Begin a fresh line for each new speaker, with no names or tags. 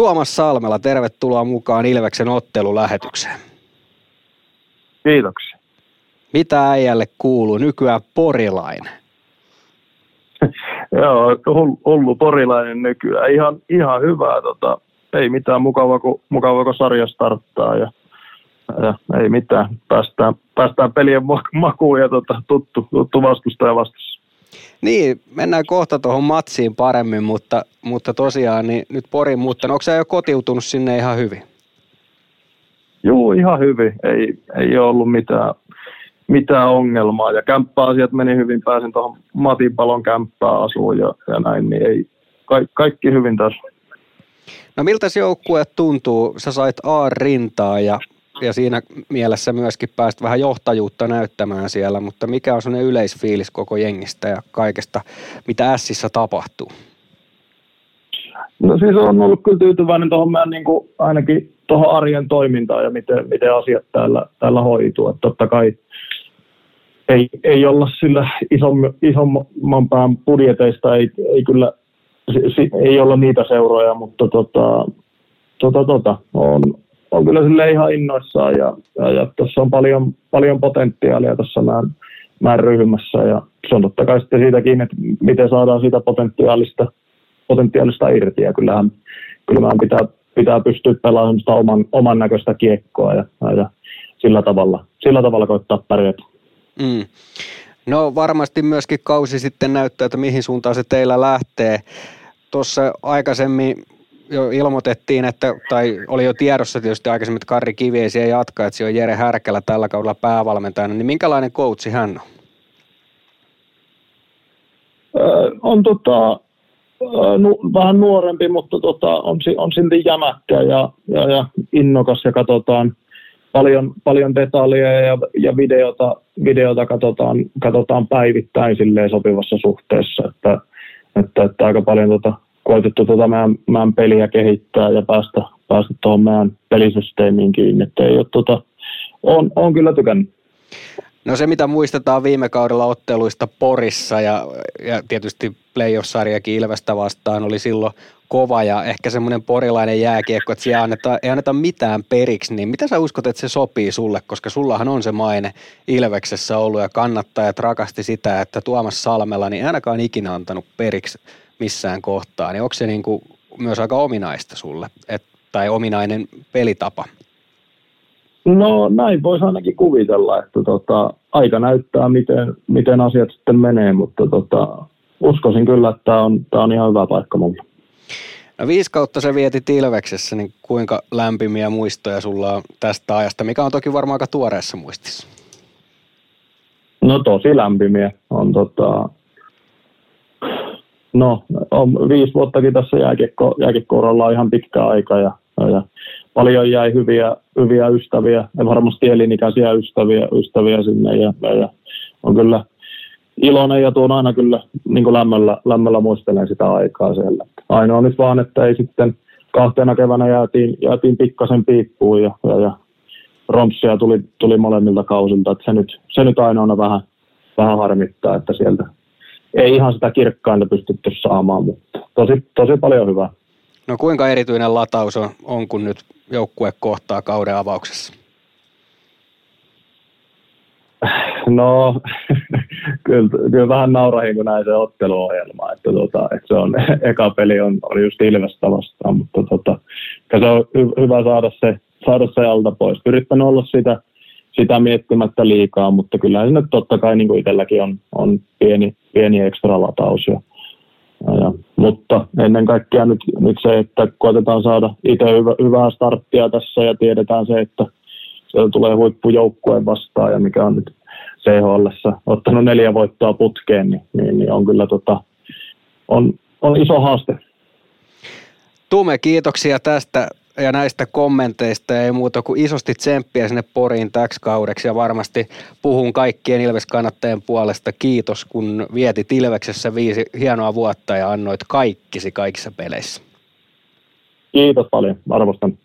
Tuomas Salmela, tervetuloa mukaan Ilveksen ottelulähetykseen.
Kiitoksia.
Mitä äijälle kuuluu? Nykyään porilainen.
Joo, hullu porilainen nykyään. Ihan, ihan hyvää. Tota, ei mitään mukavaa, kun, mukavaa, kun sarja starttaa. Ja, ja ei mitään. Päästään, päästään pelien makuun ja tota, tuttu, tuttu vastustaja vastassa.
Niin, mennään kohta tuohon matsiin paremmin, mutta, mutta tosiaan niin nyt Porin muuttanut. Onko sä jo kotiutunut sinne ihan hyvin?
Joo, ihan hyvin. Ei, ei ole ollut mitään, mitään ongelmaa. Ja kämppäasiat meni hyvin. Pääsin tuohon Matin palon kämppään asuun ja, ja näin, niin ei, ka, kaikki hyvin tässä.
No miltä se joukkue tuntuu? Sä sait A-rintaa ja, ja siinä mielessä myöskin päästä vähän johtajuutta näyttämään siellä, mutta mikä on sellainen yleisfiilis koko jengistä ja kaikesta, mitä Ässissä tapahtuu?
No siis on ollut kyllä tyytyväinen tuohon meidän niin kuin ainakin tuohon arjen toimintaan ja miten, miten asiat täällä, täällä hoituu. Että totta kai ei, ei olla sillä isom, isomman pään budjeteista, ei, ei kyllä ei olla niitä seuroja, mutta tota, tota, tota, on, on kyllä sille ihan innoissaan ja, ja, ja tässä on paljon, paljon potentiaalia tässä meidän, meidän ryhmässä ja se on totta kai sitten siitäkin, että miten saadaan sitä potentiaalista, potentiaalista irti ja kyllähän, kyllähän pitää, pitää pystyä pelaamaan sitä oman, oman näköistä kiekkoa ja, ja sillä tavalla, sillä tavalla koittaa pärjätä.
Mm. No varmasti myöskin kausi sitten näyttää, että mihin suuntaan se teillä lähtee. Tuossa aikaisemmin jo ilmoitettiin, että, tai oli jo tiedossa tietysti aikaisemmin, että Karri Kiviesi jatkaa, että se on Jere Härkälä tällä kaudella päävalmentajana, niin minkälainen coachi hän on?
On tota, nu, vähän nuorempi, mutta tota, on, on silti jämäkkä ja, ja, ja innokas ja katsotaan paljon, paljon detaljeja ja, ja videota, videota katsotaan, katsotaan päivittäin sopivassa suhteessa, että, että, että aika paljon tota, koitettu tuota meidän, meidän peliä kehittää ja päästä, päästä tuohon meidän pelisysteemiin kiinni. Että ei ole, tuota, on, on kyllä tykännyt.
No se, mitä muistetaan viime kaudella otteluista Porissa ja, ja tietysti playoff-sarjakin Ilvestä vastaan oli silloin kova ja ehkä semmoinen porilainen jääkiekko, että siellä anneta, ei anneta mitään periksi, niin mitä sä uskot, että se sopii sulle, koska sullahan on se maine Ilveksessä ollut ja kannattajat rakasti sitä, että Tuomas Salmella niin ei ainakaan ikinä antanut periksi missään kohtaa, niin onko se niin kuin myös aika ominaista sulle, et, tai ominainen pelitapa?
No näin voisi ainakin kuvitella, että tota, aika näyttää, miten, miten asiat sitten menee, mutta tota, uskoisin kyllä, että tämä on, on ihan hyvä paikka mulle.
No viisi kautta se vieti Ilveksessä, niin kuinka lämpimiä muistoja sulla on tästä ajasta, mikä on toki varmaan aika tuoreessa muistissa?
No tosi lämpimiä. On tota, no, on viisi vuottakin tässä jääkiekko, jääkiekko ihan pitkä aika ja, ja paljon jäi hyviä, hyviä ystäviä ja varmasti elinikäisiä ystäviä, ystäviä sinne ja, ja on kyllä iloinen ja tuon aina kyllä niin lämmöllä, lämmöllä muistelen sitä aikaa siellä. Ainoa nyt vaan, että ei sitten kahtena keväänä jäätiin, jäätiin pikkasen piippuun ja, ja, ja rompsia tuli, tuli molemmilta kausilta. Että se, nyt, se nyt ainoana vähän, vähän harmittaa, että sieltä ei ihan sitä kirkkainta pystytty saamaan, mutta tosi, tosi paljon hyvää.
No kuinka erityinen lataus on, on kun nyt joukkue kohtaa kauden avauksessa?
No, kyllä, kyllä vähän naurahin, kun näin se otteluohjelma, että, tota, että se on, eka peli on, on just Ilvestä vastaan, mutta tota, se on hy, hyvä saada se, saada se alta pois. Yrittänyt olla sitä, sitä miettimättä liikaa, mutta kyllä nyt totta kai niin kuin itselläkin on, on pieni, pieni ekstra lataus. Ja, ja, mutta ennen kaikkea nyt, nyt se, että koetetaan saada itse hyvä, hyvää starttia tässä ja tiedetään se, että sieltä tulee huippujoukkueen vastaan ja mikä on nyt CHL ottanut neljä voittoa putkeen, niin, niin, niin on kyllä tota, on, on iso haaste.
Tume, kiitoksia tästä ja näistä kommenteista ei muuta kuin isosti tsemppiä sinne Poriin täksi kaudeksi ja varmasti puhun kaikkien Ilves-kannattajien puolesta. Kiitos, kun vietit Ilveksessä viisi hienoa vuotta ja annoit kaikkisi kaikissa peleissä.
Kiitos paljon, arvostan.